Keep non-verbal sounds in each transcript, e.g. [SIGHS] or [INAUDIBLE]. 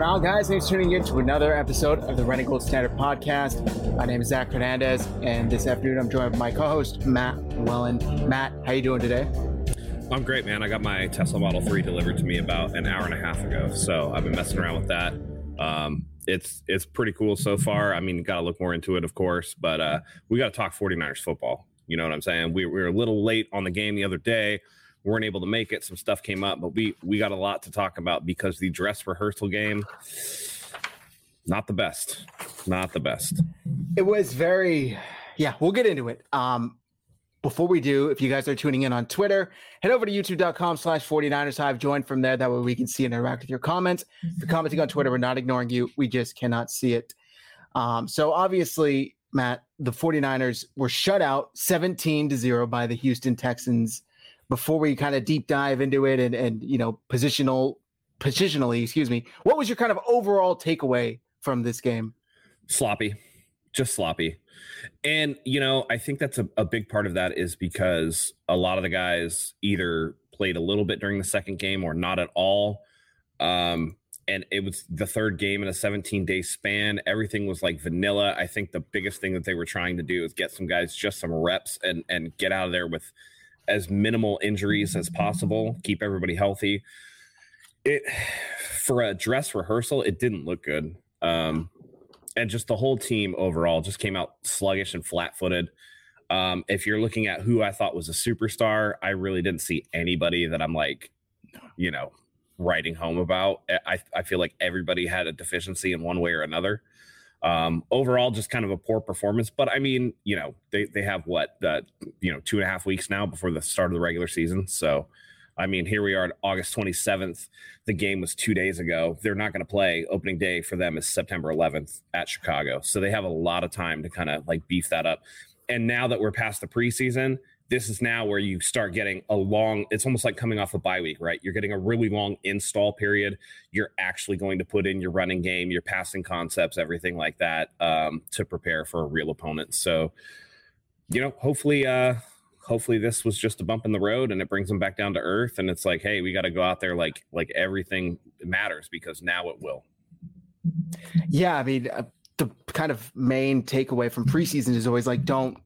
Going on, guys? Thanks for tuning in to another episode of the Red and Gold Standard Podcast. My name is Zach Hernandez, and this afternoon I'm joined by my co-host Matt Wellen. Matt, how you doing today? I'm great, man. I got my Tesla Model 3 delivered to me about an hour and a half ago, so I've been messing around with that. Um, it's it's pretty cool so far. I mean, got to look more into it, of course, but uh, we got to talk 49ers football. You know what I'm saying? We, we were a little late on the game the other day weren't able to make it. Some stuff came up, but we we got a lot to talk about because the dress rehearsal game, not the best, not the best. It was very, yeah. We'll get into it. Um, before we do, if you guys are tuning in on Twitter, head over to youtube.com slash 49ers Hive. Join from there. That way we can see and interact with your comments. If you're commenting on Twitter, we're not ignoring you. We just cannot see it. Um, so obviously, Matt, the 49ers were shut out 17 to 0 by the Houston Texans before we kind of deep dive into it and and you know positional positionally excuse me what was your kind of overall takeaway from this game? Sloppy. Just sloppy. And you know i think that's a, a big part of that is because a lot of the guys either played a little bit during the second game or not at all. Um and it was the third game in a 17 day span. Everything was like vanilla. I think the biggest thing that they were trying to do is get some guys just some reps and and get out of there with as minimal injuries as possible, keep everybody healthy. It for a dress rehearsal, it didn't look good. Um, and just the whole team overall just came out sluggish and flat-footed. Um, if you're looking at who I thought was a superstar, I really didn't see anybody that I'm like, you know, writing home about. I, I feel like everybody had a deficiency in one way or another. Um, overall, just kind of a poor performance. But I mean, you know, they they have what uh, you know two and a half weeks now before the start of the regular season. So, I mean, here we are August 27th. The game was two days ago. They're not going to play. Opening day for them is September 11th at Chicago. So they have a lot of time to kind of like beef that up. And now that we're past the preseason, this is now where you start getting a long it's almost like coming off a bye week right? You're getting a really long install period. You're actually going to put in your running game your passing concepts everything like that um, to prepare for a real opponent. So you know hopefully uh hopefully this was just a bump in the road and it brings them back down to earth and it's like hey we got to go out there like like everything matters because now it will. Yeah i mean uh, the kind of main takeaway from preseason is always like don't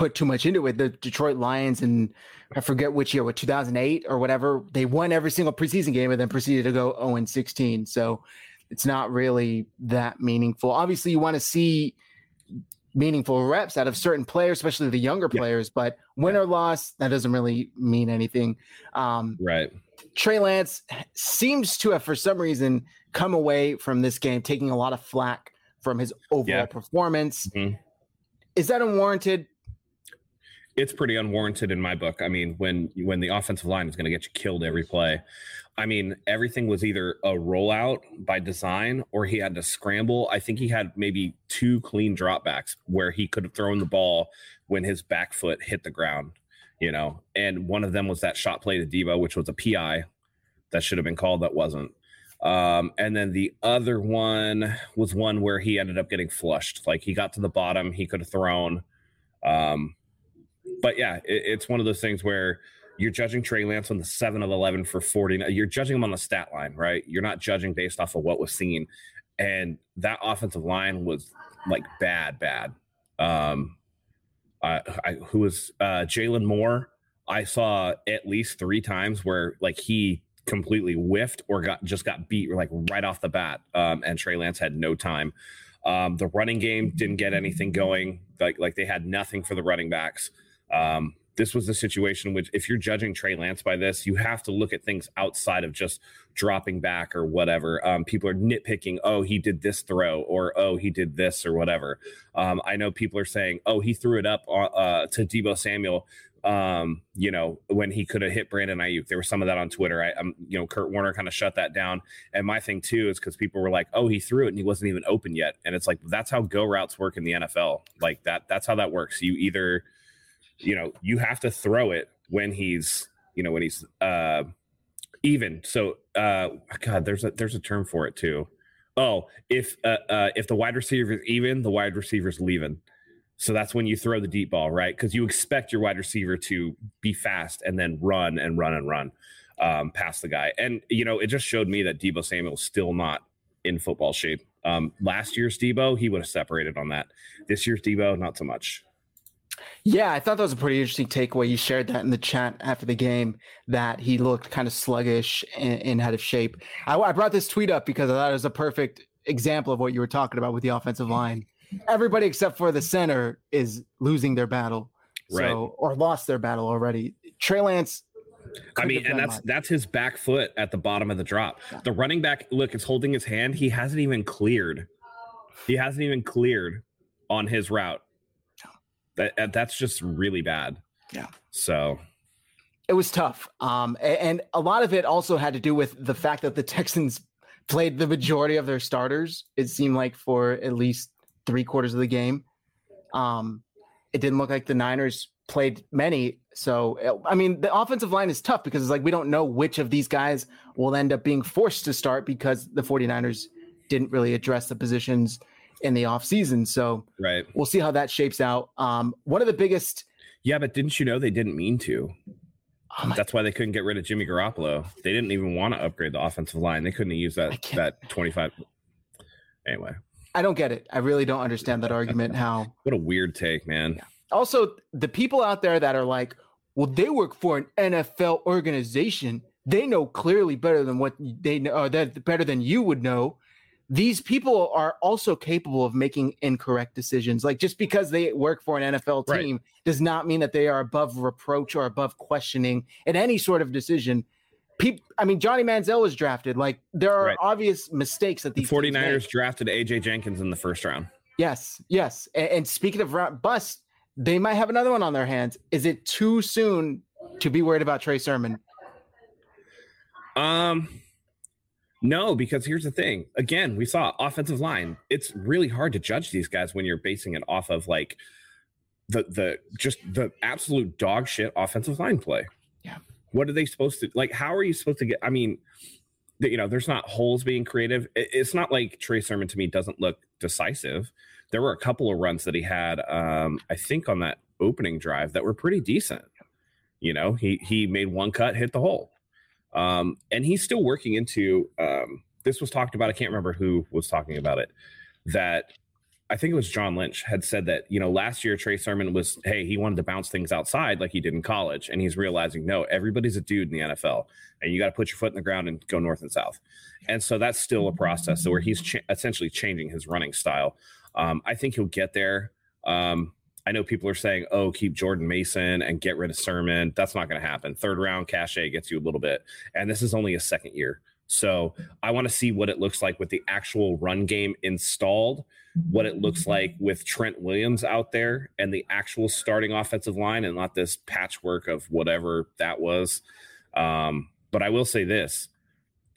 put too much into it. The Detroit Lions and I forget which year, what 2008 or whatever, they won every single preseason game and then proceeded to go 0 and 16. So it's not really that meaningful. Obviously, you want to see meaningful reps out of certain players, especially the younger yeah. players, but win yeah. or loss, that doesn't really mean anything. Um, right. Trey Lance seems to have, for some reason, come away from this game taking a lot of flack from his overall yeah. performance. Mm-hmm. Is that unwarranted? It's pretty unwarranted in my book. I mean, when when the offensive line is going to get you killed every play, I mean, everything was either a rollout by design or he had to scramble. I think he had maybe two clean dropbacks where he could have thrown the ball when his back foot hit the ground, you know. And one of them was that shot play to Deebo, which was a PI that should have been called that wasn't. Um, and then the other one was one where he ended up getting flushed. Like he got to the bottom, he could have thrown. Um, but yeah, it, it's one of those things where you're judging Trey Lance on the seven of 11 for 40. You're judging him on the stat line, right? You're not judging based off of what was seen. And that offensive line was like bad, bad. Um, I, I who was uh, Jaylon Moore. I saw at least three times where like he completely whiffed or got just got beat like right off the bat. Um, and Trey Lance had no time. Um, the running game didn't get anything going. Like like they had nothing for the running backs. Um, this was a situation which if you're judging Trey Lance by this, you have to look at things outside of just dropping back or whatever. Um, people are nitpicking, oh, he did this throw or oh, he did this or whatever. Um, I know people are saying, oh, he threw it up uh, uh to Deebo Samuel um, you know, when he could have hit Brandon Aiyuk. There was some of that on Twitter. I, am you know, Kurt Warner kind of shut that down. And my thing too is because people were like, "Oh, he threw it and he wasn't even open yet." And it's like that's how go routes work in the NFL. Like that. That's how that works. You either, you know, you have to throw it when he's, you know, when he's uh even. So, uh, God, there's a there's a term for it too. Oh, if uh, uh if the wide receiver is even, the wide receiver's leaving. So that's when you throw the deep ball, right? Because you expect your wide receiver to be fast and then run and run and run um, past the guy. And, you know, it just showed me that Deebo Samuel's still not in football shape. Um, last year's Deebo, he would have separated on that. This year's Deebo, not so much. Yeah, I thought that was a pretty interesting takeaway. You shared that in the chat after the game that he looked kind of sluggish and, and out of shape. I, I brought this tweet up because I thought it was a perfect example of what you were talking about with the offensive line everybody except for the center is losing their battle. So, right. or lost their battle already. Trey Lance. I mean, and that's much. that's his back foot at the bottom of the drop. Yeah. The running back, look, is holding his hand. He hasn't even cleared. He hasn't even cleared on his route. That that's just really bad. Yeah. So it was tough. Um, and a lot of it also had to do with the fact that the [LAUGHS] Texans played the majority of their starters. It seemed like for at least three quarters of the game. Um, it didn't look like the Niners played many. So, I mean, the offensive line is tough because it's like we don't know which of these guys will end up being forced to start because the 49ers didn't really address the positions in the offseason. So, right. we'll see how that shapes out. Um, one of the biggest. Yeah, but didn't you know they didn't mean to? Oh That's why they couldn't get rid of Jimmy Garoppolo. They didn't even want to upgrade the offensive line. They couldn't use that that 25. Anyway. I don't get it. I really don't understand that argument. How [LAUGHS] what a weird take, man. Yeah. Also, the people out there that are like, well, they work for an NFL organization. They know clearly better than what they know, or that better than you would know. These people are also capable of making incorrect decisions. Like just because they work for an NFL team right. does not mean that they are above reproach or above questioning in any sort of decision people I mean Johnny Manziel was drafted. Like there are right. obvious mistakes that these the 49ers drafted AJ Jenkins in the first round. Yes, yes. And, and speaking of bust, they might have another one on their hands. Is it too soon to be worried about Trey Sermon? Um no, because here's the thing. Again, we saw offensive line. It's really hard to judge these guys when you're basing it off of like the the just the absolute dog shit offensive line play. Yeah. What are they supposed to like? How are you supposed to get? I mean, you know, there's not holes being creative. It's not like Trey Sermon to me doesn't look decisive. There were a couple of runs that he had, um, I think, on that opening drive that were pretty decent. You know, he he made one cut, hit the hole, um, and he's still working into. Um, this was talked about. I can't remember who was talking about it. That I think it was John Lynch had said that, you know, last year Trey Sermon was, hey, he wanted to bounce things outside like he did in college. And he's realizing, no, everybody's a dude in the NFL and you got to put your foot in the ground and go north and south. And so that's still a process so where he's ch- essentially changing his running style. Um, I think he'll get there. Um, I know people are saying, oh, keep Jordan Mason and get rid of Sermon. That's not going to happen. Third round cachet gets you a little bit. And this is only a second year. So I want to see what it looks like with the actual run game installed what it looks like with Trent Williams out there and the actual starting offensive line and not this patchwork of whatever that was. Um, but I will say this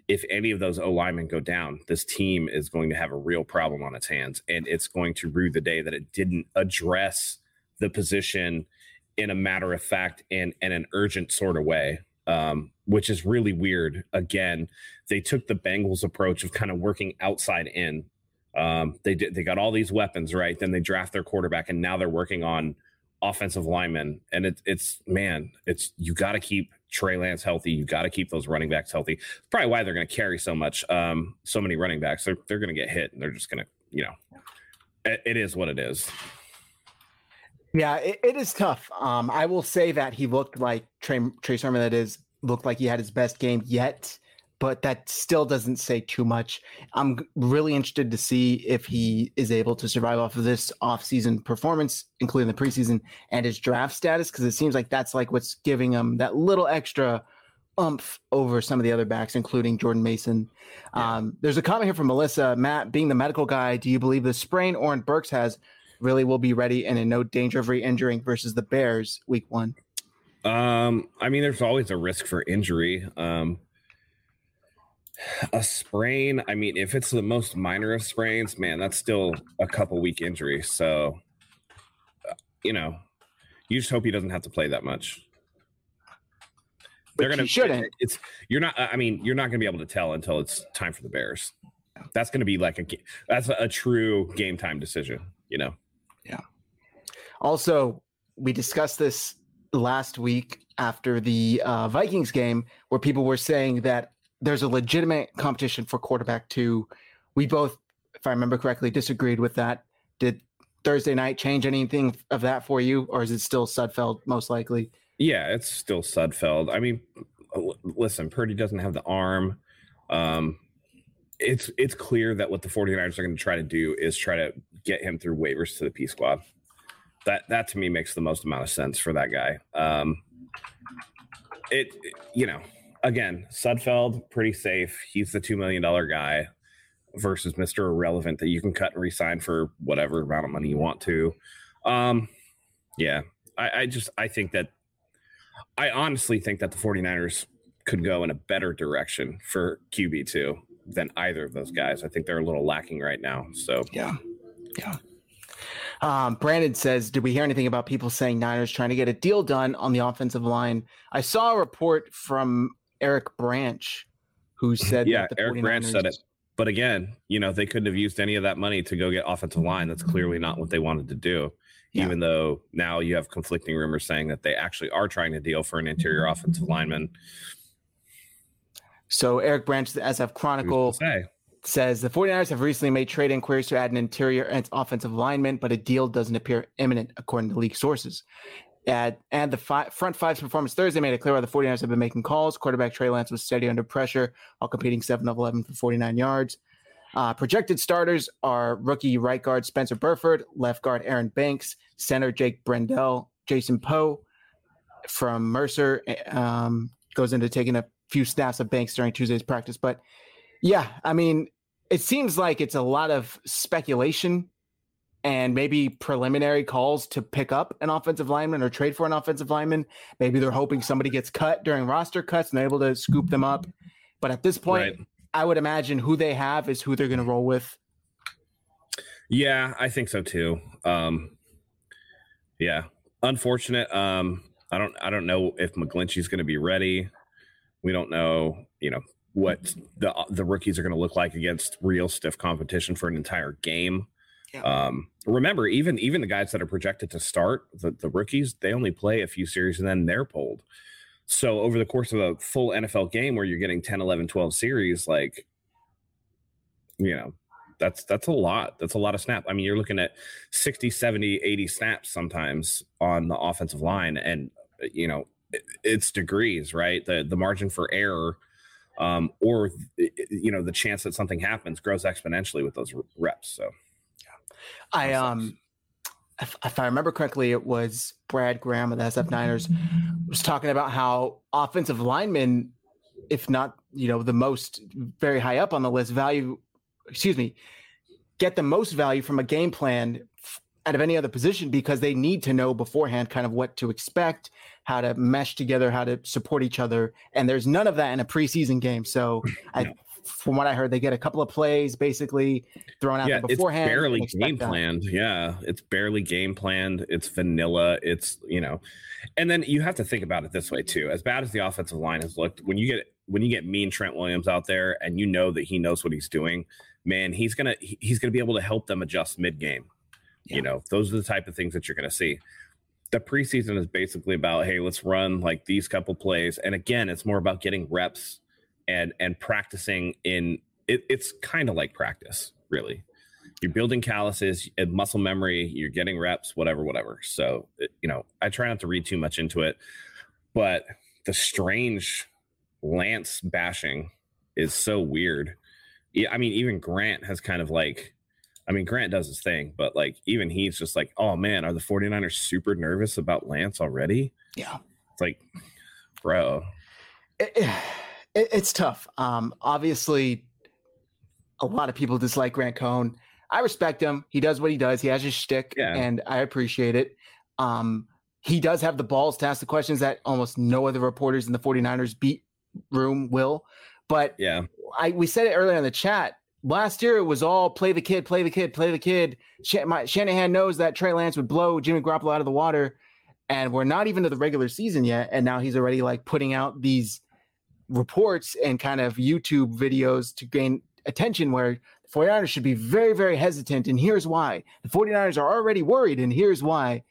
if any of those O linemen go down, this team is going to have a real problem on its hands. And it's going to rue the day that it didn't address the position in a matter of fact and, and an urgent sort of way. Um, which is really weird. Again, they took the Bengals approach of kind of working outside in um, they did they got all these weapons right. Then they draft their quarterback, and now they're working on offensive linemen, and it's it's man, it's you got to keep Trey Lance healthy. You got to keep those running backs healthy. It's probably why they're going to carry so much, um, so many running backs. They're they're going to get hit, and they're just going to, you know, it, it is what it is. Yeah, it, it is tough. Um, I will say that he looked like Trey Trey Sermon. That is looked like he had his best game yet but that still doesn't say too much. I'm really interested to see if he is able to survive off of this offseason performance, including the preseason and his draft status, because it seems like that's like what's giving him that little extra umph over some of the other backs, including Jordan Mason. Yeah. Um, there's a comment here from Melissa. Matt, being the medical guy, do you believe the sprain Oren Burks has really will be ready and in no danger of re-injuring versus the Bears week one? Um, I mean, there's always a risk for injury. Um, a sprain, I mean, if it's the most minor of sprains, man, that's still a couple week injury. So, uh, you know, you just hope he doesn't have to play that much. They're gonna shouldn't. It's you're not. I mean, you're not gonna be able to tell until it's time for the Bears. That's gonna be like a that's a, a true game time decision. You know. Yeah. Also, we discussed this last week after the uh, Vikings game, where people were saying that there's a legitimate competition for quarterback two. We both, if I remember correctly, disagreed with that. Did Thursday night change anything of that for you, or is it still Sudfeld most likely? Yeah, it's still Sudfeld. I mean, listen, Purdy doesn't have the arm. Um, it's it's clear that what the 49ers are going to try to do is try to get him through waivers to the P squad. That that to me makes the most amount of sense for that guy. Um, it you know again, Sudfeld, pretty safe. He's the $2 million guy versus Mr. Irrelevant that you can cut and resign for whatever amount of money you want to. Um, yeah, I, I just, I think that, I honestly think that the 49ers could go in a better direction for QB2 than either of those guys. I think they're a little lacking right now. So, yeah. Yeah. Um, Brandon says, Did we hear anything about people saying Niners trying to get a deal done on the offensive line? I saw a report from Eric Branch, who said, "Yeah, Eric 49ers... Branch said it." But again, you know, they couldn't have used any of that money to go get offensive line. That's clearly not what they wanted to do. Yeah. Even though now you have conflicting rumors saying that they actually are trying to deal for an interior offensive lineman. So Eric Branch, the SF Chronicle, says the 49ers have recently made trade inquiries to add an interior and offensive lineman, but a deal doesn't appear imminent, according to league sources. And, and the fi- front five's performance Thursday made it clear why the 49ers have been making calls. Quarterback Trey Lance was steady under pressure while competing 7 of 11 for 49 yards. Uh, projected starters are rookie right guard Spencer Burford, left guard Aaron Banks, center Jake Brendel, Jason Poe from Mercer um, goes into taking a few snaps of Banks during Tuesday's practice. But yeah, I mean, it seems like it's a lot of speculation and maybe preliminary calls to pick up an offensive lineman or trade for an offensive lineman. Maybe they're hoping somebody gets cut during roster cuts and they're able to scoop them up. But at this point, right. I would imagine who they have is who they're going to roll with. Yeah, I think so too. Um, yeah, unfortunate. Um, I don't. I don't know if McGlinchey's going to be ready. We don't know. You know what the the rookies are going to look like against real stiff competition for an entire game. Yeah. Um, remember, even even the guys that are projected to start, the, the rookies, they only play a few series and then they're pulled. So over the course of a full NFL game where you're getting 10, 11, 12 series, like, you know, that's that's a lot. That's a lot of snap. I mean, you're looking at 60, 70, 80 snaps sometimes on the offensive line. And, you know, it's degrees, right? The the margin for error um, or, you know, the chance that something happens grows exponentially with those reps. So yeah, I um if, if, I remember correctly, it was Brad Graham of the SF Niners was talking about how offensive linemen, if not, you know, the most very high up on the list, value, excuse me, get the most value from a game plan out of any other position because they need to know beforehand kind of what to expect, how to mesh together, how to support each other. And there's none of that in a preseason game. So I from what I heard, they get a couple of plays basically thrown out yeah, beforehand. It's barely game planned. Yeah, it's barely game planned. It's vanilla. It's you know, and then you have to think about it this way too. As bad as the offensive line has looked, when you get when you get mean Trent Williams out there and you know that he knows what he's doing, man, he's gonna he's gonna be able to help them adjust mid game. Yeah. You know, those are the type of things that you're gonna see. the preseason is basically about hey, let's run like these couple plays, and again, it's more about getting reps and and practicing in. It, it's kind of like practice, really. You're building calluses and muscle memory. You're getting reps, whatever, whatever. So you know, I try not to read too much into it, but the strange Lance bashing is so weird. Yeah, I mean, even Grant has kind of like I mean, Grant does his thing, but like even he's just like, oh man, are the 49ers super nervous about Lance already? Yeah. It's like, bro. It, it, it's tough. Um, obviously, a lot of people dislike Grant Cohn. I respect him. He does what he does. He has his shtick, yeah. and I appreciate it. Um, he does have the balls to ask the questions that almost no other reporters in the 49ers beat room will. But yeah, I we said it earlier in the chat last year it was all play the kid, play the kid, play the kid. Sh- my, Shanahan knows that Trey Lance would blow Jimmy Garoppolo out of the water, and we're not even to the regular season yet, and now he's already like putting out these reports and kind of YouTube videos to gain attention where the 49ers should be very, very hesitant. And here's why. The 49ers are already worried, and here's why.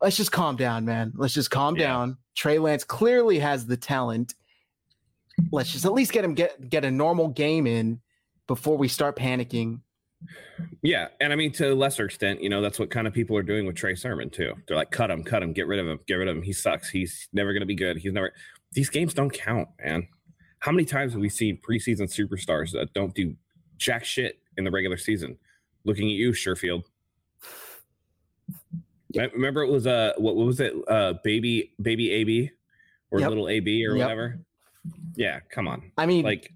Let's just calm down, man. Let's just calm yeah. down. Trey Lance clearly has the talent. Let's just at least get him get get a normal game in before we start panicking. Yeah, and I mean to a lesser extent, you know, that's what kind of people are doing with Trey Sermon too. They're like, cut him, cut him, get rid of him, get rid of him. He sucks. He's never going to be good. He's never. These games don't count, man. How many times have we seen preseason superstars that don't do jack shit in the regular season? Looking at you, Sherfield. I remember it was uh what, what was it uh baby baby AB or yep. little AB or yep. whatever. Yeah, come on. I mean, like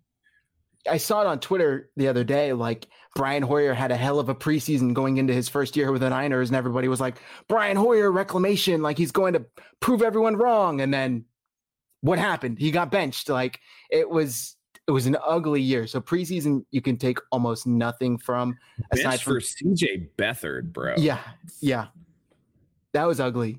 I saw it on Twitter the other day. Like Brian Hoyer had a hell of a preseason going into his first year with the Niners, and everybody was like, Brian Hoyer reclamation, like he's going to prove everyone wrong. And then what happened? He got benched. Like it was it was an ugly year. So preseason you can take almost nothing from aside from CJ Beathard, bro. Yeah, yeah. That was ugly.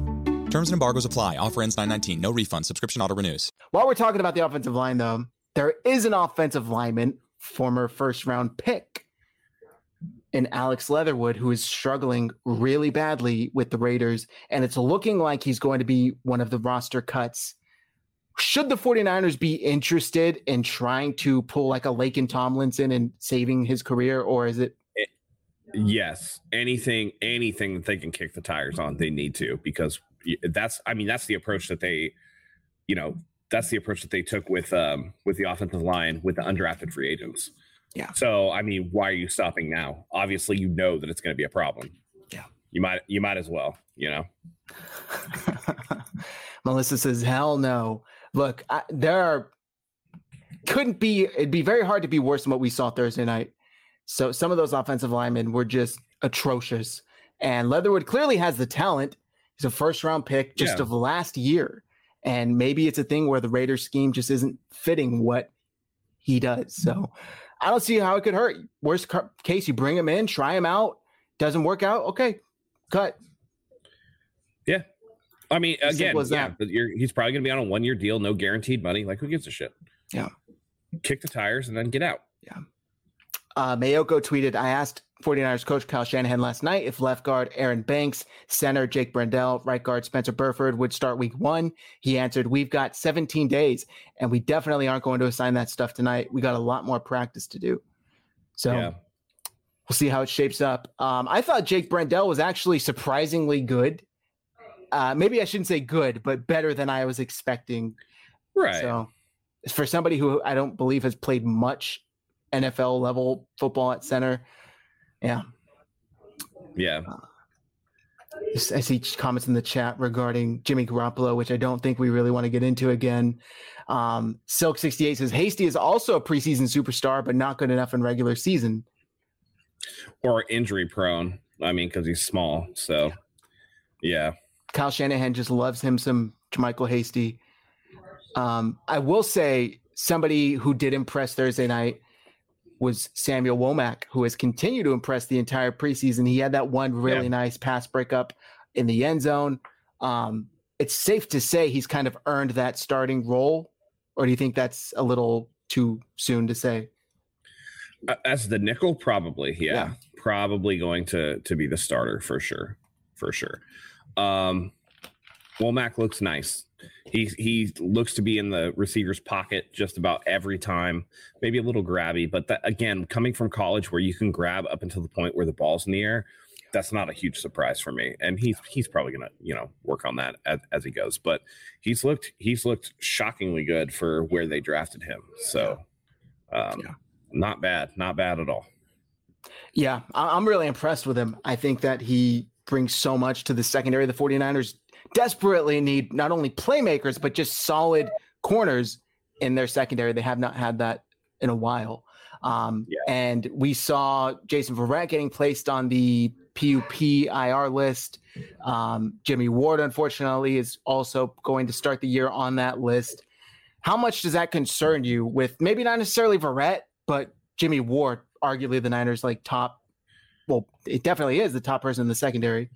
Terms and embargoes apply. Offer ends 919. No refund. Subscription auto renews. While we're talking about the offensive line, though, there is an offensive lineman, former first round pick, in Alex Leatherwood, who is struggling really badly with the Raiders. And it's looking like he's going to be one of the roster cuts should the 49ers be interested in trying to pull like a Laken Tomlinson and saving his career, or is it? it yes, anything, anything that they can kick the tires on, they need to because that's, I mean, that's the approach that they, you know, that's the approach that they took with um with the offensive line with the undrafted free agents. Yeah. So I mean, why are you stopping now? Obviously, you know that it's going to be a problem. Yeah. You might you might as well, you know. [LAUGHS] Melissa says, "Hell no." look, I, there are couldn't be it'd be very hard to be worse than what we saw Thursday night. So some of those offensive linemen were just atrocious. And Leatherwood clearly has the talent. He's a first round pick just yeah. of last year. And maybe it's a thing where the Raiders scheme just isn't fitting what he does. So I don't see how it could hurt. Worst case, you bring him in, try him out, Doesn't work out. Okay, cut. Yeah. I mean, again, yeah, that. but you're, he's probably going to be on a one year deal, no guaranteed money. Like, who gives a shit? Yeah. Kick the tires and then get out. Uh, Maiocco tweeted, I asked 49ers coach Kyle Shanahan last night if left guard Aaron Banks, center Jake Brendel, right guard Spencer Burford would start week one. He answered, We've got 17 days, and we definitely aren't going to assign that stuff tonight. We got a lot more practice to do. So Yeah. we'll see how it shapes up. Um, I thought Jake Brendel was actually surprisingly good. Uh, maybe I shouldn't say good, but better than I was expecting. Right. So for somebody who I don't believe has played much NFL level football at center, yeah. yeah. I see comments in the chat regarding Jimmy Garoppolo, which I don't think we really want to get into again. Um, Silk sixty eight says Hasty is also a preseason superstar, but not good enough in regular season. Or injury prone. I mean, because he's small. So, yeah. Kyle Shanahan just loves him some JaMycal Hasty. Um, I will say somebody who did impress Thursday night was Samuel Womack, who has continued to impress the entire preseason. He had that one really Yeah. nice pass breakup in the end zone. Um, it's safe to say he's kind of earned that starting role, or do you think that's a little too soon to say? Uh, As the nickel, probably. Yeah. Yeah. Probably going to to be the starter for sure. For sure. Um Womack looks nice. He he looks to be in the receiver's pocket just about every time. Maybe a little grabby, but that again, coming from college where you can grab up until the point where the ball's in the air, that's not a huge surprise for me. And he's he's probably gonna you know work on that as, as he goes. But he's looked he's looked shockingly good for where they drafted him. So um, not bad, not bad at all. Yeah, I'm really impressed with him. I think that he brings so much to the secondary. Of the 49ers desperately need not only playmakers, but just solid corners in their secondary. They have not had that in a while. Um, Yeah. And we saw Jason Verrett getting placed on the PUP IR list. Um, Jimmy Ward, unfortunately, is also going to start the year on that list. How much does that concern you with maybe not necessarily Verrett, but Jimmy Ward, arguably the Niners like top. Well, it definitely is the top person in the secondary.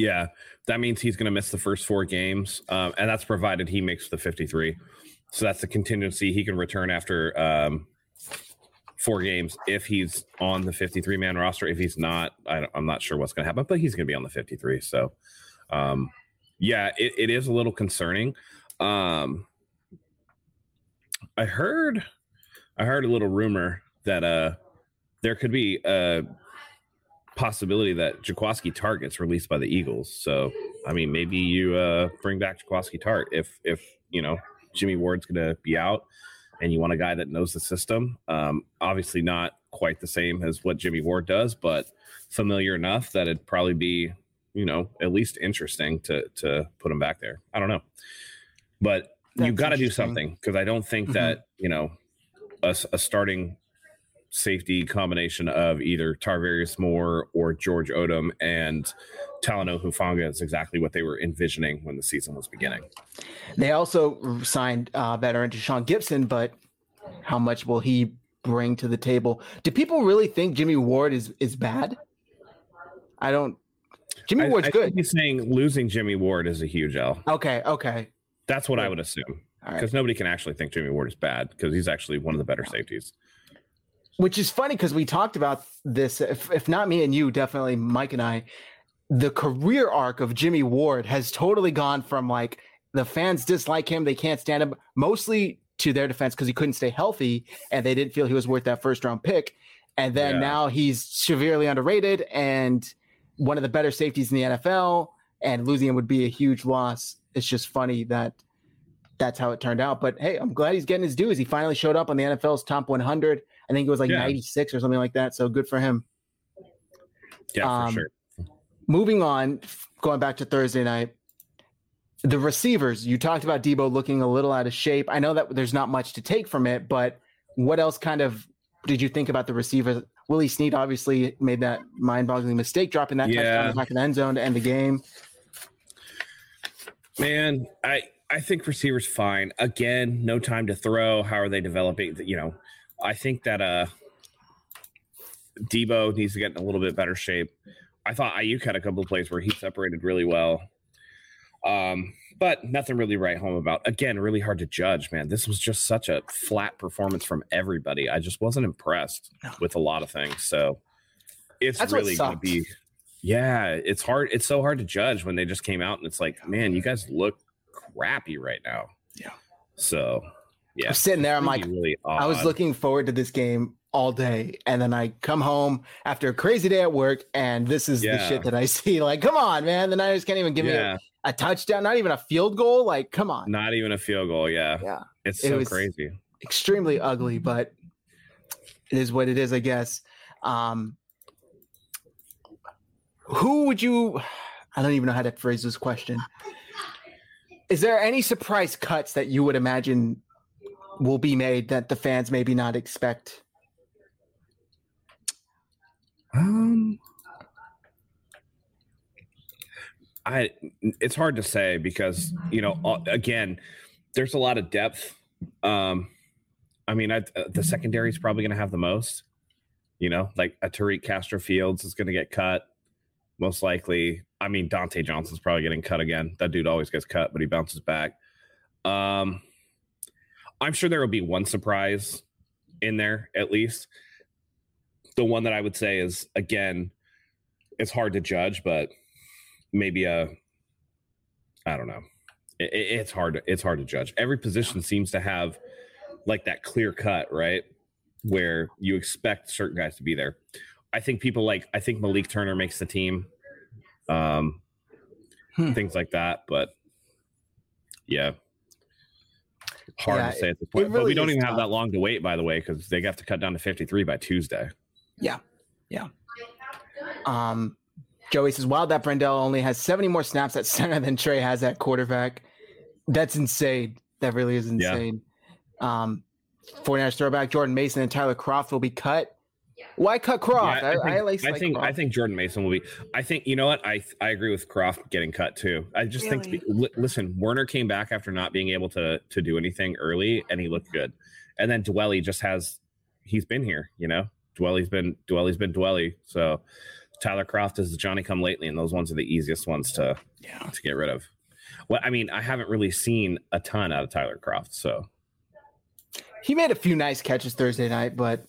Yeah, that means he's going to miss the first four games, um, and that's provided he makes the 53. So that's the contingency. He can return after um, four games if he's on the 53 man roster. If he's not, I, am not sure what's going to happen, but he's going to be on the 53. So, um, yeah, it, it is a little concerning. Um, I heard, I heard a little rumor that uh, there could be a possibility that Jaquiski targets released by the Eagles. So, I mean, maybe you uh, bring back Jaquiski Tartt if if you know Jimmy Ward's going to be out, and you want a guy that knows the system. Um, obviously, not quite the same as what Jimmy Ward does, but familiar enough that it'd probably be you know at least interesting to to put him back there. I don't know, but you That's got to do something because I don't think Mhm. that you know a, a starting safety combination of either Tarvarius Moore or George Odom and Talanoa Hufanga is exactly what they were envisioning when the season was beginning. They also signed uh, veteran Tashaun Gipson, but how much will he bring to the table? Do people really think Jimmy Ward is is bad? I don't. Jimmy Ward's I good. think he's saying losing Jimmy Ward is a huge L. Okay, okay, That's what I would assume all right. because nobody can actually think Jimmy Ward is bad because he's actually one of the better safeties. Which is funny because we talked about this. If, if not me and you, definitely Mike and I. The career arc of Jimmy Ward has totally gone from like the fans dislike him, they can't stand him, mostly to their defense because he couldn't stay healthy and they didn't feel he was worth that first round pick. And then Yeah. now he's severely underrated and one of the better safeties in the NFL. And losing him would be a huge loss. It's just funny that that's how it turned out. But hey, I'm glad he's getting his dues. He finally showed up on the NFL's top 100. I think it was like Yeah. 96 or something like that. So good for him. Yeah, Um, for sure. Moving on, going back to Thursday night, the receivers, you talked about Deebo looking a little out of shape. I know that there's not much to take from it, but what else kind of did you think about the receivers? Willie Snead obviously made that mind boggling mistake, dropping that touchdown Yeah. in back of the end zone to end the game. Man, I I think receivers fine. Again, no time to throw. How are they developing? You know, I think that uh Deebo needs to get in a little bit better shape. I thought Aiyuk had a couple of plays where he separated really well. Um, but nothing really write home about. Again, really hard to judge, man. This was just such a flat performance from everybody. I just wasn't impressed with a lot of things. So it's That's really going to be, yeah, it's hard. It's so hard to judge when they just came out and it's like, man, you guys look crappy right now. Yeah. So, yeah, I'm sitting there. I'm like, really I was looking forward to this game all day, and then I come home after a crazy day at work, and this is the shit that I [LAUGHS] see. Like, come on, man! The Niners can't even give yeah, me a, a touchdown, not even a field goal. Like, come on. not even a field goal. Yeah, Yeah, it's It so was- crazy. extremely ugly, but it is what it is, I guess. Um, who would you? [SIGHS] I don't even know how to phrase this question. Is there any surprise cuts that you would imagine will be made that the fans maybe not expect? Um, I it's hard to say because you know uh, again, there's a lot of depth. Um, I mean, I, uh, the secondary is probably going to have the most. You know, like a Tariq Castro Fields is going to get cut most likely. I mean, Dontae Johnson's probably getting cut again. That dude always gets cut, but he bounces back. Um, I'm sure there will be one surprise in there at least. The one that I would say is again, it's hard to judge, but maybe a, I don't know. It, it- it's hard. To, it's hard to judge. Every position seems to have like that clear cut, right? Where you expect certain guys to be there. I think people like. I think Malik Turner makes the team. Um, Hmm. things like that, but yeah. Hard Yeah, to say at this point, but we don't even have tough. that long to wait. By the way, because they have to cut down to fifty-three by Tuesday. Yeah. Yeah. Um, Joey says, "Wow, that Brendel only has 70 more snaps at center than Trey has at quarterback. That's insane. That really is Yeah. insane." Um, 49ers throwback Jordan Mason and Tyler Kroft will be cut. Why cut Kroft? Yeah, I, I, think, I, at least I like think I think Jordan Mason will be. I think you know what I I agree with Kroft getting cut too. I just think li- listen, Woerner came back after not being able to to do anything early, and he looked good. And then Dwelley just has he's been here, you know. Dwelley's been Dwelley's been Dwelley. So Tyler Kroft is the Johnny come lately, and those ones are the easiest ones to Yeah. to get rid of. Well, I mean, I haven't really seen a ton out of Tyler Kroft, so He made a few nice catches Thursday night, but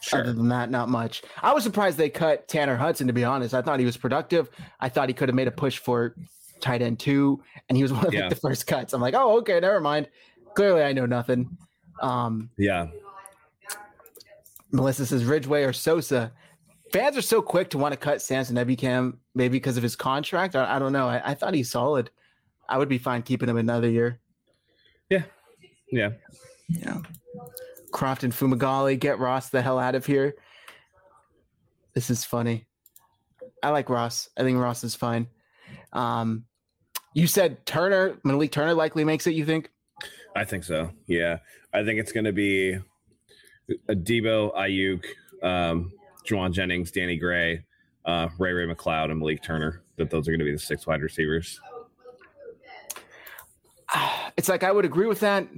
sure. other than that, not much. I was surprised they cut Tanner Hudson. To be honest, I thought he was productive. I thought he could have made a push for tight end two, and he was [LAUGHS] one of like, the first cuts. I'm like, oh, okay, never mind. Clearly, I know nothing. Um, yeah, Melissa says Ridgeway or Sosa. Fans are so quick to want to cut Samson Ebukam, maybe because of his contract. I, I don't know. I, I thought he's solid. I would be fine keeping him another year. Yeah. Yeah. Yeah. Kroft and Fumagalli, get Ross the hell out of here. This is funny. I like Ross. I think Ross is fine. Um, you said Turner, Malik Turner likely makes it, you think? I think so. Yeah, I think it's going to be a Deebo, Aiyuk, um, Jauan Jennings, Danny Gray, uh, Ray Ray McCloud, and Malik Turner. That those are going to be the six wide receivers. [SIGHS] It's like I would agree with that.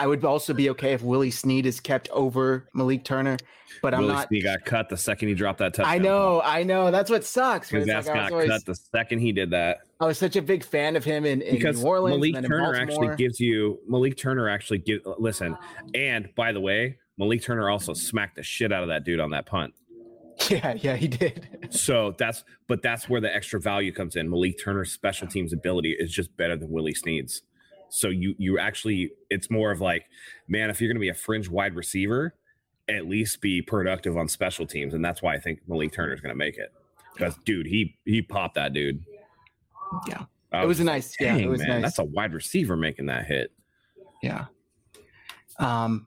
I would also be okay if Willie Snead is kept over Malik Turner, but I'm not. Snead got cut the second he dropped that touchdown. I know, I know. That's what sucks. His ass like got always- cut the second he did that I was such a big fan of him in, in because New Orleans. Malik and then in Turner actually gives you Malik Turner actually give listen. And by the way, Malik Turner also smacked the shit out of that dude on that punt. [LAUGHS] Yeah, yeah, he did. So [LAUGHS] that's but that's where the extra value comes in. Malik Turner's special teams ability is just better than Willie Snead's. So you you actually it's more of like, man, if you're gonna be a fringe wide receiver, at least be productive on special teams. And that's why I think Malik Turner's gonna make it. Because dude, he he popped that dude. Yeah. I It was a nice- yeah, it "Dang, was man, nice." That's a wide receiver making that hit. Yeah. Um,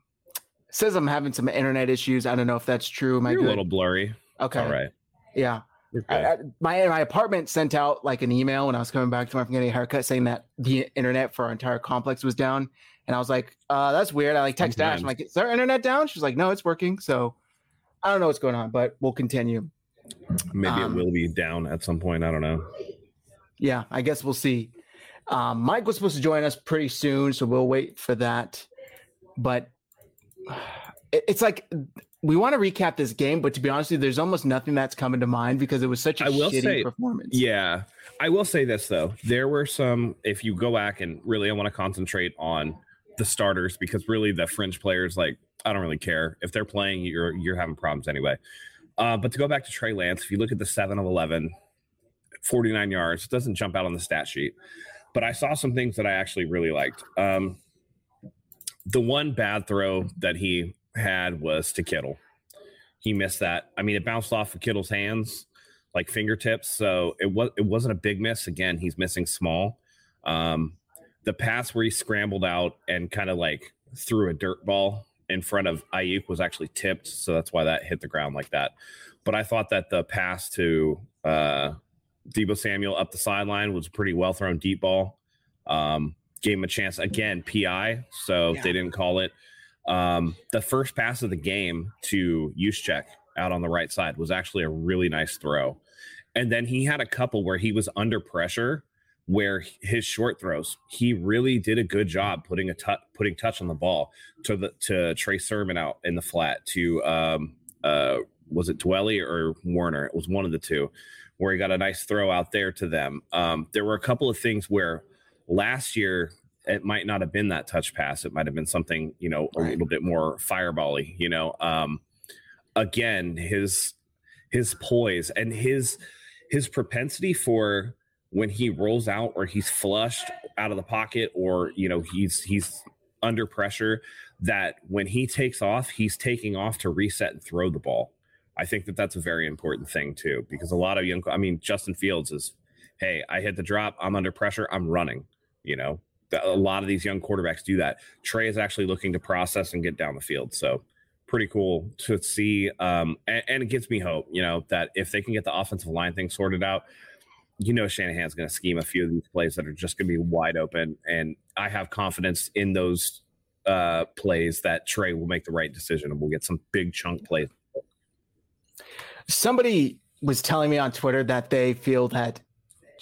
says I'm having some internet issues. I don't know if that's true. Am I You're good? a little blurry. okay. All right. Yeah. We're I- I- my my apartment sent out like an email when I was coming back from getting a haircut saying that the internet for our entire complex was down. And I was like, uh, that's weird. I like text Ash. I'm like, is our internet down? She's like, no, it's working. So I don't know what's going on, but we'll continue. Maybe um, it will be down at some point. I don't know. Yeah, I guess we'll see. Um, Mike was supposed to join us pretty soon, so we'll wait for that. But [SIGHS] it- it's like we want to recap this game, but to be honest you, there's almost nothing that's coming to mind because it was such a I will shitty say- performance. Yeah. I will say this though. There were some if you go back and really I want to concentrate on the starters because really the fringe players like I don't really care. If they're playing, you're you're having problems anyway. Uh, but to go back to Trey Lance, if you look at the 7 of 11, 49 yards, it doesn't jump out on the stat sheet. But I saw some things that I actually really liked. Um, the one bad throw that he had was to Kittle. He missed that. I mean, it bounced off of Kittle's hands like fingertips. So it was it wasn't a big miss. Again, he's missing small. Um, the pass where he scrambled out and kind of like threw a dirt ball in front of Aiyuk was actually tipped, so that's why that hit the ground like that. But I thought that the pass to uh, Deebo Samuel up the sideline was a pretty well thrown deep ball. Um, gave him a chance again, PI, so Yeah. they didn't call it. Um, the first pass of the game to Juszczyk out on the right side was actually a really nice throw. And then he had a couple where he was under pressure where his short throws, he really did a good job putting a touch putting touch on the ball to the to Trey Sermon out in the flat to um uh was it Dwelley or Woerner? It was one of the two where he got a nice throw out there to them. Um there were a couple of things where last year it might not have been that touch pass. It might have been something, you know, a Right. little bit more firebally, you know. Um again, his his poise and his his propensity for when he rolls out or he's flushed out of the pocket or you know he's he's under pressure that when he takes off he's taking off to reset and throw the ball i think that that's a very important thing too because a lot of young i mean justin fields is hey i hit the drop i'm under pressure i'm running you know a lot of these young quarterbacks do that trey is actually looking to process and get down the field so pretty cool to see um and, and it gives me hope you know that if they can get the offensive line thing sorted out you know Shanahan's going to scheme a few of these plays that are just going to be wide open, and I have confidence in those uh, plays that Trey will make the right decision and we'll get some big chunk plays. Somebody was telling me on Twitter that they feel that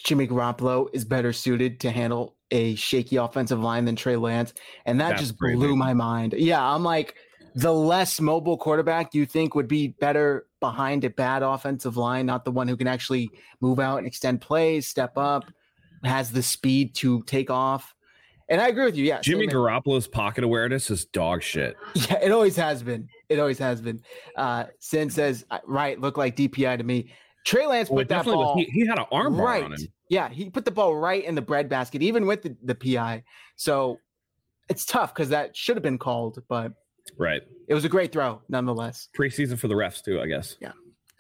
Jimmy Garoppolo is better suited to handle a shaky offensive line than Trey Lance, and that That's just crazy. blew my mind. Yeah, I'm like, the less mobile quarterback you think would be better behind a bad offensive line, not the one who can actually move out and extend plays, step up, has the speed to take off. And I agree with you. Yeah, Jimmy Garoppolo's pocket awareness is dog shit. [LAUGHS] Yeah, it always has been. It always has been. Uh, Sin says, right, look like DPI to me. Trey Lance Well, put it that definitely was- ball he, he had an arm right. on him. Yeah, he put the ball right in the breadbasket, even with the, the PI. So it's tough because that should have been called, but Right. it was a great throw nonetheless. Preseason for the refs too, I guess. Yeah.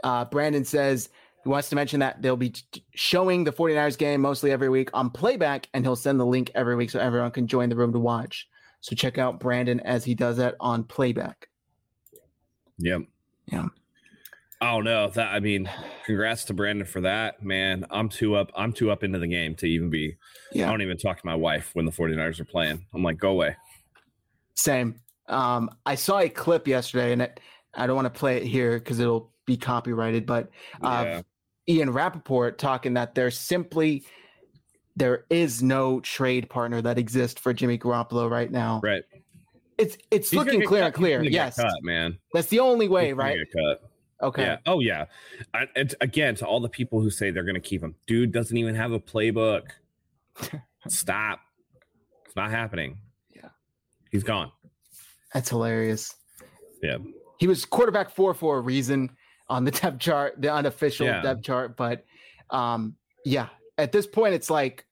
Uh, Brandon says he wants to mention that they'll be t- showing the 49ers game mostly every week on playback, and he'll send the link every week so everyone can join the room to watch. So check out Brandon as he does that on playback. Yep. Yeah. Oh no, that I mean, congrats to Brandon for that, man. I'm too up. I'm too up into the game to even be. I don't even talk to my wife when the 49ers are playing. I'm like, go away. Same. Um, I saw a clip yesterday, and it, I don't want to play it here because it'll be copyrighted. But uh, Yeah. Ian Rapoport talking that there's simply there is no trade partner that exists for Jimmy Garoppolo right now. Right. It's it's He's looking clear cut. and clear. Yes, cut, man. that's the only way, He's right? Okay. Yeah. Oh yeah. I, and again, to all the people who say they're going to keep him, dude doesn't even have a playbook. [LAUGHS] Stop. It's not happening. Yeah. He's gone. That's hilarious. Yeah. He was quarterback four for a reason on the depth chart, the unofficial Yeah. depth chart. But um, yeah, at this point, it's like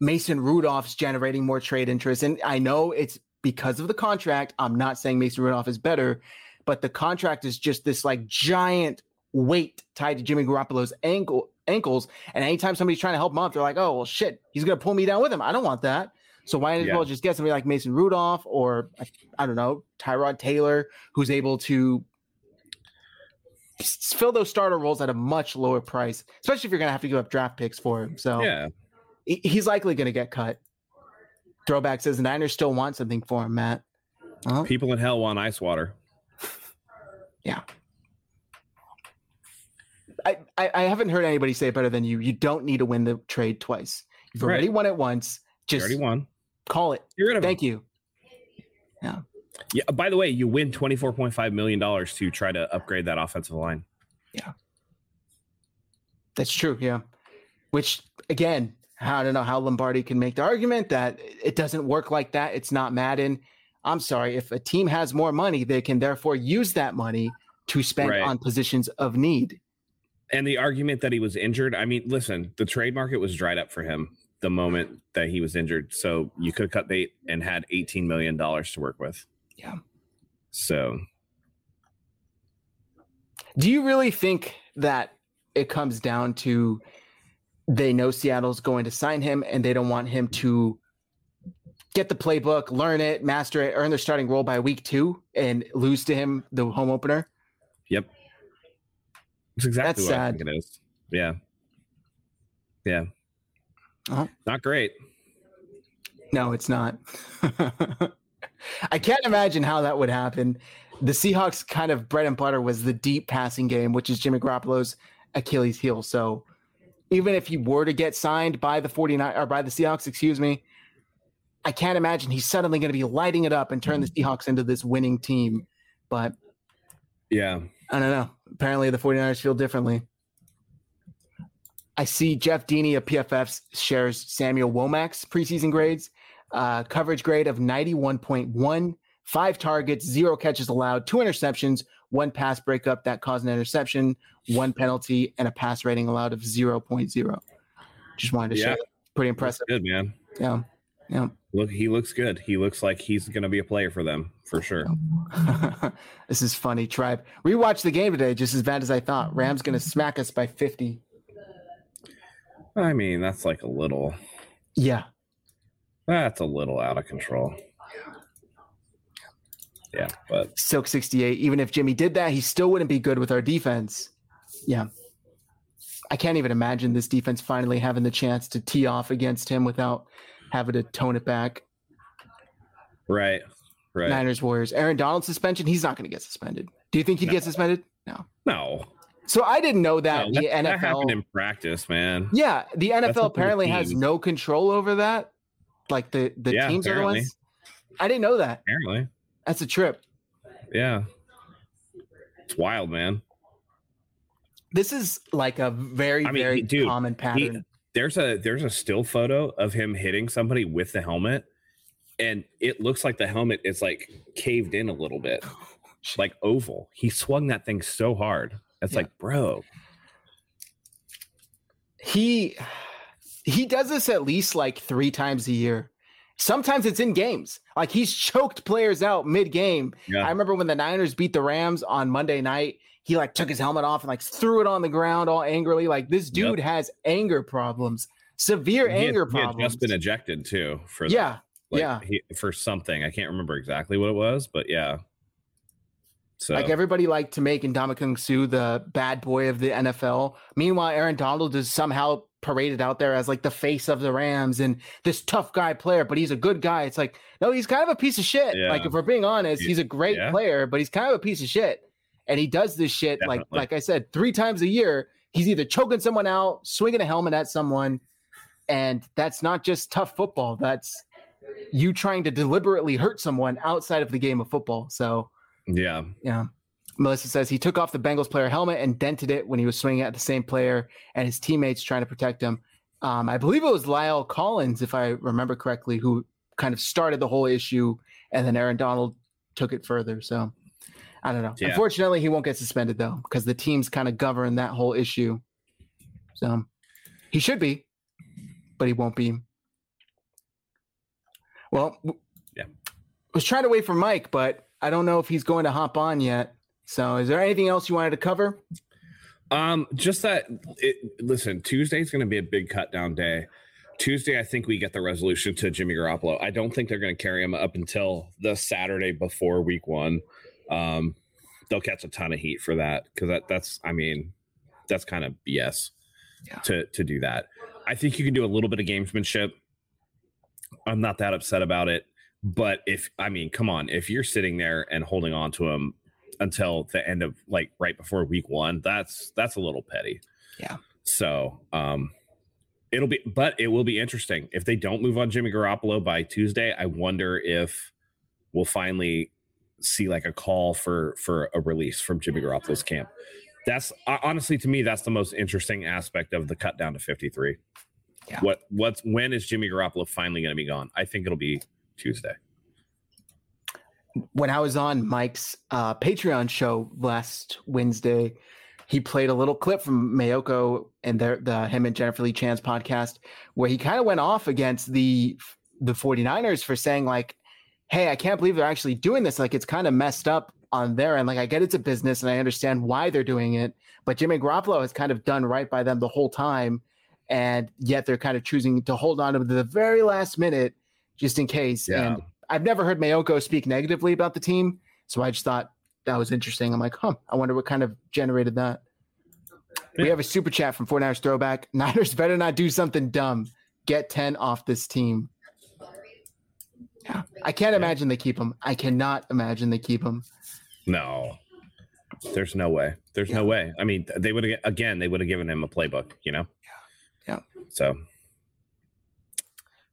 Mason Rudolph's generating more trade interest. And I know it's because of the contract. I'm not saying Mason Rudolph is better, but the contract is just this like giant weight tied to Jimmy Garoppolo's ankle ankles. And anytime somebody's trying to help him up, they're like, oh well shit, he's gonna pull me down with him. I don't want that. So why not as Yeah. well just get somebody like Mason Rudolph or I- don't know, Tyrod Taylor, who's able to fill those starter roles at a much lower price, especially if you're gonna have to give up draft picks for him. So Yeah. he's likely gonna get cut. Throwback says the Niners still want something for him, Matt. Well, People in hell want ice water. Yeah. I, I, I haven't heard anybody say it better than you. You don't need to win the trade twice. You've already Right. won it once. You Just already won. call it. Get rid of him. Thank you. Yeah. Yeah. By the way, you win twenty four point five million dollars to try to upgrade that offensive line. Yeah. That's true. Yeah. Which again, I don't know how Lombardi can make the argument that it doesn't work like that. It's not Madden. I'm sorry. If a team has more money, they can therefore use that money to spend Right. on positions of need. And the argument that he was injured, I mean, listen, the trade market was dried up for him the moment that he was injured. So you could have cut bait and had $18 million to work with. Yeah. So Do you really think that it comes down to they know Seattle's going to sign him and they don't want him to get the playbook, learn it, master it, earn their starting role by week two and lose to him the home opener? Yep. It's exactly That's what I sad. think it is. Yeah. Yeah. Uh-huh. Not great. No, it's not. [LAUGHS] I can't imagine how that would happen. The Seahawks kind of bread and butter was the deep passing game, which is Jimmy Garoppolo's Achilles heel. So even if he were to get signed by the 49 or by the Seahawks, excuse me, I can't imagine he's suddenly going to be lighting it up and turn the Seahawks into this winning team. But Yeah. I don't know. Apparently the 49ers feel differently. I see Jeff Deeney of PFF shares Samuel Womack's preseason grades. Uh, coverage grade of 91.1, five targets, zero catches allowed, two interceptions, one pass breakup that caused an interception, one penalty, and a pass rating allowed of 0.0. Just wanted to Yeah. share. Pretty impressive. good, man. Yeah. Yeah. Look, he looks good. He looks like he's going to be a player for them for sure. [LAUGHS] this is funny, tribe. Rewatched the game today, just as bad as I thought. Rams going to smack us by 50. I mean, that's like a little, Yeah. that's a little out of control. Yeah, but Silk 68. Even if Jimmy did that, he still wouldn't be good with our defense. Yeah. I can't even imagine this defense finally having the chance to tee off against him without having to tone it back. right, right. Niners, Warriors. Aaron Donald suspension, he's not going to get suspended. Do you think he'd get suspended? No. No, So I didn't know that no the that, that happened in practice, man. yeah, the NFL the apparently has no control over that. Like the, the Yeah, teams are the ones. I didn't know that. Apparently, That's a trip. yeah. It's wild, man. This is like a very, I mean, very dude, common pattern. There's a there's a still photo of him hitting somebody with the helmet, and it looks like the helmet is like caved in a little bit, [LAUGHS] like oval. He swung that thing so hard. It's Yeah. like, bro, he he does this at least like three times a year. Sometimes it's in games. Like he's choked players out mid game. Yeah. I remember when the Niners beat the Rams on Monday night. He like took his helmet off and like threw it on the ground all angrily. Like this dude has anger problems, severe he had, anger he had problems. just been ejected too for yeah, Like, yeah. he, for something. I can't remember exactly what it was, but yeah. So Like everybody liked to make Ndamukong Suh the bad boy of the NFL. Meanwhile, Aaron Donald is somehow paraded out there as like the face of the Rams and this tough guy player, but he's a good guy. It's like, no, he's kind of a piece of shit. Yeah. Like if we're being honest, he's a great Yeah. player, but he's kind of a piece of shit. And he does this shit like like I said, three times a year. He's either choking someone out, swinging a helmet at someone, and that's not just tough football. That's you trying to deliberately hurt someone outside of the game of football. So yeah, yeah. Melissa says he took off the Bengals player helmet and dented it when he was swinging at the same player and his teammates trying to protect him. Um, I believe it was Lyle Collins, if I remember correctly, who kind of started the whole issue, and then Aaron Donald took it further. So I don't know. Yeah. Unfortunately, he won't get suspended though, because the teams kind of govern that whole issue. So he should be, but he won't be. Well, Yeah. was trying to wait for Mike, but I don't know if he's going to hop on yet. So, is there anything else you wanted to cover? Um, just that. It, listen, Tuesday's going to be a big cut down day. Tuesday, I think we get the resolution to Jimmy Garoppolo. I don't think they're going to carry him up until the Saturday before Week One. Um, they'll catch a ton of heat for that because that, that's, I mean, that's kind of BS Yeah. to to do that. I think you can do a little bit of gamesmanship. I'm not that upset about it, but if I mean, come on, if you're sitting there and holding on to him until the end of like right before week one, that's that's a little petty. Yeah. So um it'll be but it will be interesting. If they don't move on Jimmy Garoppolo by Tuesday, I wonder if we'll finally see like a call for for a release from Jimmy Garoppolo's camp. That's honestly to me that's the most interesting aspect of the cut down to 53. Yeah. What what's when is Jimmy Garoppolo finally going to be gone? I think it'll be Tuesday. When I was on Mike's uh, Patreon show last Wednesday, he played a little clip from Maiocco and their the him and Jennifer Lee Chan's podcast where he kind of went off against the the 49ers for saying like hey, I can't believe they're actually doing this. Like it's kind of messed up on their end. Like I get it's a business and I understand why they're doing it, but Jimmy Garoppolo has kind of done right by them the whole time, and yet they're kind of choosing to hold on to the very last minute just in case. Yeah. And I've never heard Maiocco speak negatively about the team, so I just thought that was interesting. I'm like, huh, I wonder what kind of generated that. Yeah. We have a super chat from 49ers Throwback. [LAUGHS] Niners better not do something dumb. Get 10 off this team. Yeah. I can't imagine they keep him. I cannot imagine they keep him. No. There's no way. There's yeah. no way. I mean, they would have again, they would have given him a playbook, you know? Yeah. So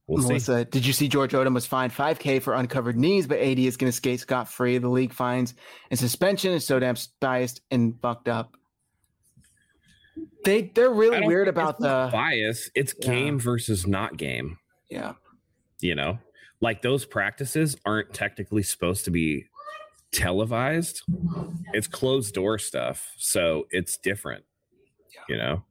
We'll Melissa, see. did you see George Odum was fined 5K for uncovered knees, but AD is going to skate scot free? The league fines and suspension is so damn biased and fucked up. They they're really weird about the bias. It's yeah. game versus not game. Yeah. You know, like those practices aren't technically supposed to be televised. It's closed door stuff, so it's different. You know,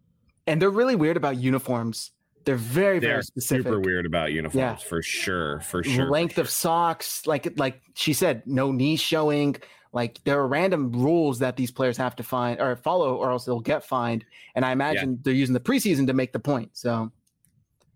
and they're really weird about uniforms. They're very they're very specific. Super weird about uniforms yeah. for sure, for sure. Length of socks, like like she said, no knee showing. Like there are random rules that these players have to find or follow, or else they'll get fined. And I imagine yeah. they're using the preseason to make the point. So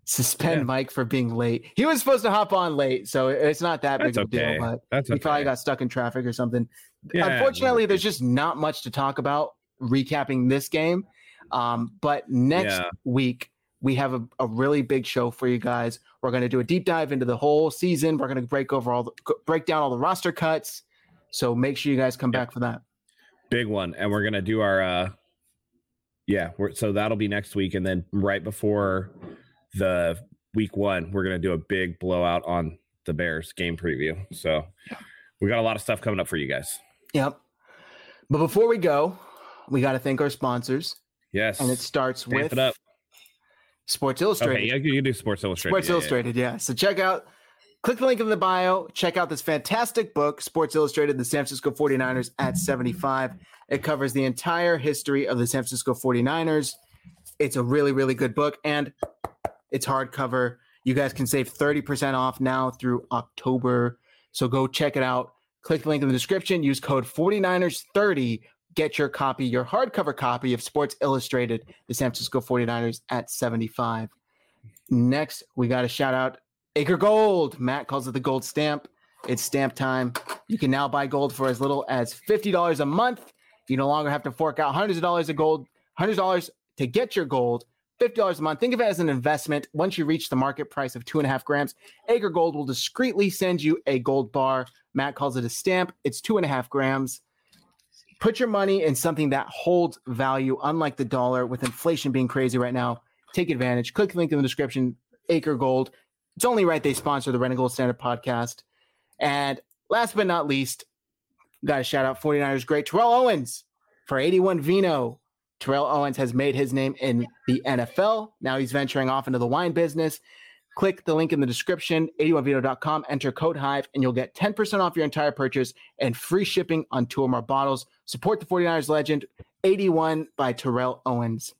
suspend yeah. Mike for being late. He was supposed to hop on late, so it's not that That's big of a deal. But That's he okay. probably got stuck in traffic or something. Yeah, Unfortunately, there's just not much to talk about recapping this game. Um, but next yeah. week we have a, a, really big show for you guys. We're going to do a deep dive into the whole season. We're going to break over all the break down all the roster cuts. So make sure you guys come back for that. Big one, and we're going to do our uh, yeah. so that'll be next week, and then right before the week one, we're going to do a big blowout on the Bears game preview. So we got a lot of stuff coming up for you guys. Yep. But before we go, we got to thank our sponsors. Yes. And it starts Stamp with it. Sports Illustrated. Okay, yeah, you can do Sports Illustrated. Sports yeah, Illustrated, yeah. yeah. So check out, click the link in the bio, check out this fantastic book, Sports Illustrated, the San Francisco 49ers at 75. It covers the entire history of the San Francisco 49ers. It's a really, really good book. And it's hardcover. You guys can save 30% off now through October. So go check it out. Click the link in the description. Use code 49ers30. Get your copy, your hardcover copy of Sports Illustrated, the San Francisco 49ers at 75. Next, we got a shout out Acre Gold. Matt calls it the gold stamp. It's stamp time. You can now buy gold for as little as $50 a month. You no longer have to fork out hundreds of dollars of gold, hundreds of dollars to get your gold. $50 a month. Think of it as an investment. Once you reach the market price of two and a half grams, Acre Gold will discreetly send you a gold bar. Matt calls it a stamp. It's two and a half grams. Put your money in something that holds value, unlike the dollar, with inflation being crazy right now. Take advantage. Click the link in the description. Acre Gold. It's only right they sponsor the Gold Standard podcast. And last but not least, got to shout out 49ers great Terrell Owens for 81 Vino Terrell Owens has made his name in the NFL. Now he's venturing off into the wine business. Click the link in the description, 81vino.com, enter code HIVE, and you'll get 10% off your entire purchase and free shipping on two or more bottles. Support the 49ers legend, 81 by Terrell Owens.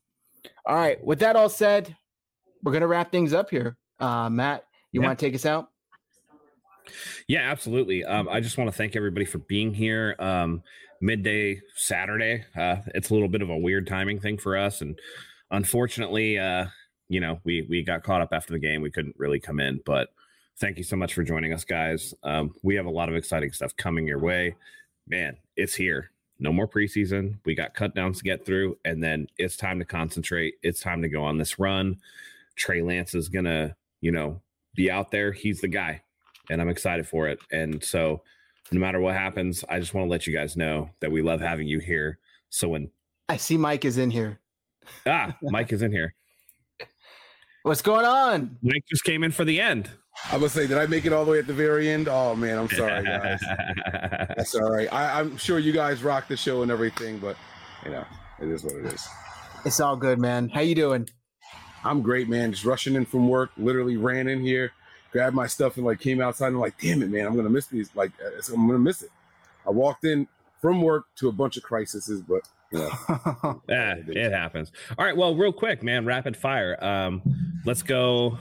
All right, with that all said, we're going to wrap things up here. Uh, Matt, you yeah. want to take us out? Yeah, absolutely. Um, I just want to thank everybody for being here. Um, midday Saturday. Uh, it's a little bit of a weird timing thing for us, and unfortunately, uh, you know, we we got caught up after the game. We couldn't really come in, but thank you so much for joining us, guys. Um, we have a lot of exciting stuff coming your way. Man, it's here. No more preseason. We got cut downs to get through, and then it's time to concentrate. It's time to go on this run. Trey Lance is gonna, you know, be out there. He's the guy, and I'm excited for it. And so no matter what happens, I just want to let you guys know that we love having you here. So when I see Mike is in here. Ah, Mike is in here. [LAUGHS] What's going on? Mike just came in for the end. I would say, did I make it all the way at the very end? Oh man, I'm sorry, [LAUGHS] guys. That's all right. I, I'm sure you guys rock the show and everything, but you know, it is what it is. It's all good, man. How you doing? I'm great, man. Just rushing in from work. Literally ran in here, grabbed my stuff, and like came outside and like, damn it, man, I'm gonna miss these. Like, uh, I'm gonna miss it. I walked in from work to a bunch of crises, but you know, [LAUGHS] yeah, it happens. All right, well, real quick, man, rapid fire. Um, let's go.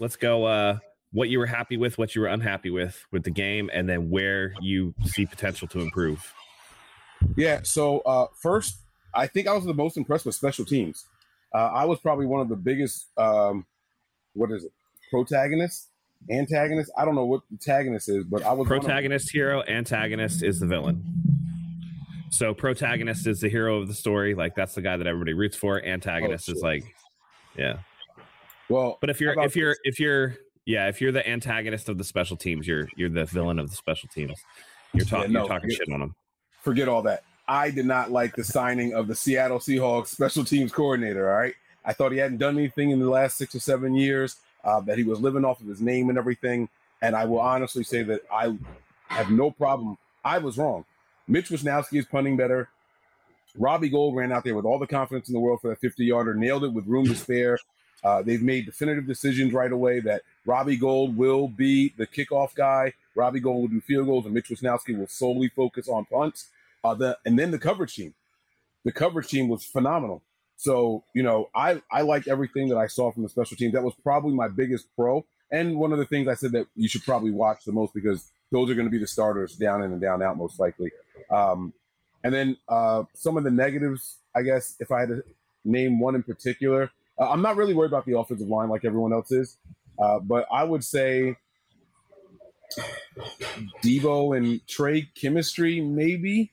Let's go. Uh, what you were happy with, what you were unhappy with with the game, and then where you see potential to improve. Yeah. So uh, first, I think I was the most impressed with special teams. Uh, I was probably one of the biggest. Um, what is it? Protagonist, antagonist. I don't know what antagonist is, but I was protagonist, hero, antagonist is the villain. So protagonist is the hero of the story, like that's the guy that everybody roots for. Antagonist oh, is like, yeah. Well, but if you're if you're this? if you're yeah if you're the antagonist of the special teams, you're you're the villain of the special teams. You're talking yeah, no, you're talking shit on them. Forget all that. I did not like the signing of the Seattle Seahawks special teams coordinator. All right, I thought he hadn't done anything in the last six or seven years. Uh, that he was living off of his name and everything. And I will honestly say that I have no problem. I was wrong. Mitch Wishnowsky is punting better. Robbie Gould ran out there with all the confidence in the world for that 50 yarder, nailed it with room to spare. Uh, they've made definitive decisions right away that Robbie Gould will be the kickoff guy. Robbie Gould will do field goals, and Mitch Wishnowsky will solely focus on punts. Uh, the, and then the coverage team. The coverage team was phenomenal. So, you know, I, I liked everything that I saw from the special team. That was probably my biggest pro. And one of the things I said that you should probably watch the most because those are going to be the starters down in and down out, most likely. Um, and then uh, some of the negatives, I guess, if I had to name one in particular, uh, I'm not really worried about the offensive line like everyone else is. Uh, but I would say [SIGHS] Deebo and Trey chemistry, maybe.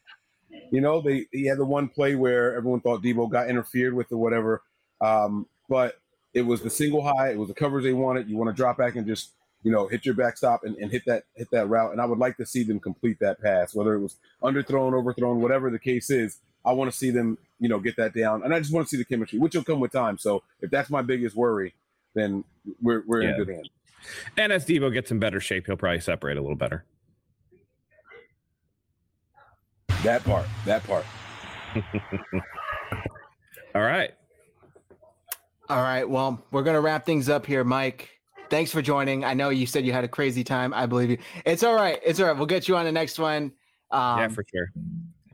You know, they he had the one play where everyone thought Deebo got interfered with or whatever. Um, but it was the single high, it was the covers they wanted. You want to drop back and just, you know, hit your backstop and, and hit that hit that route. And I would like to see them complete that pass, whether it was underthrown, overthrown, whatever the case is. I want to see them, you know, get that down. And I just want to see the chemistry, which will come with time. So if that's my biggest worry, then we're we're yeah. in good hands. And as Deebo gets in better shape, he'll probably separate a little better. That part. That part. [LAUGHS] All right. All right. Well, we're going to wrap things up here, Mike. Thanks for joining. I know you said you had a crazy time. I believe you. It's all right. It's all right. We'll get you on the next one. Um, yeah, for sure.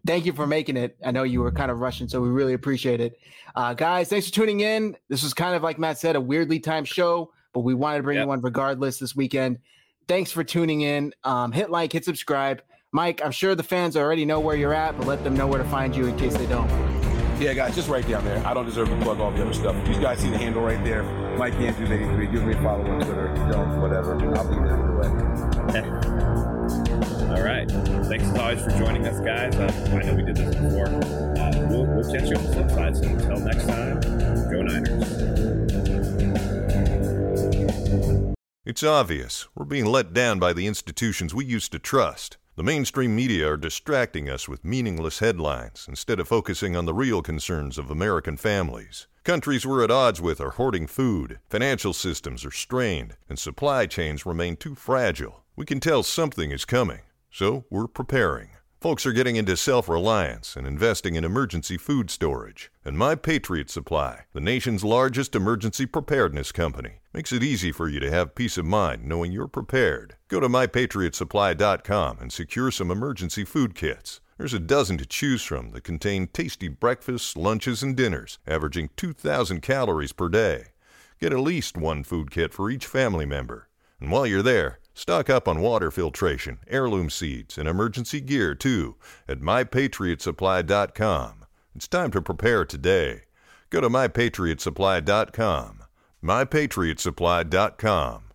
Thank you for making it. I know you were kind of rushing, so we really appreciate it. Uh, guys, thanks for tuning in. This was kind of like Matt said, a weirdly timed show, but we wanted to bring yep. you one regardless this weekend. Thanks for tuning in. Um, hit like, hit subscribe. Mike, I'm sure the fans already know where you're at, but let them know where to find you in case they don't. Yeah, guys, just right down there. I don't deserve to plug all the other stuff. You guys see the handle right there. Mike Andrews 83. Give me a follow on Twitter. Don't, whatever. I'll be there either way. all right. Thanks as always for joining us, guys. Uh, I know we did this before. Uh, we'll, we'll catch you on the flip side. So until next time, go Niners. It's obvious. We're being let down by the institutions we used to trust. The mainstream media are distracting us with meaningless headlines instead of focusing on the real concerns of American families. Countries we're at odds with are hoarding food, financial systems are strained, and supply chains remain too fragile. We can tell something is coming, so we're preparing. Folks are getting into self reliance and investing in emergency food storage. And My Patriot Supply, the nation's largest emergency preparedness company, makes it easy for you to have peace of mind knowing you're prepared. Go to MyPatriotSupply.com and secure some emergency food kits. There's a dozen to choose from that contain tasty breakfasts, lunches, and dinners, averaging 2,000 calories per day. Get at least one food kit for each family member. And while you're there, Stock up on water filtration, heirloom seeds, and emergency gear too at mypatriotsupply.com. It's time to prepare today. Go to mypatriotsupply.com. mypatriotsupply.com.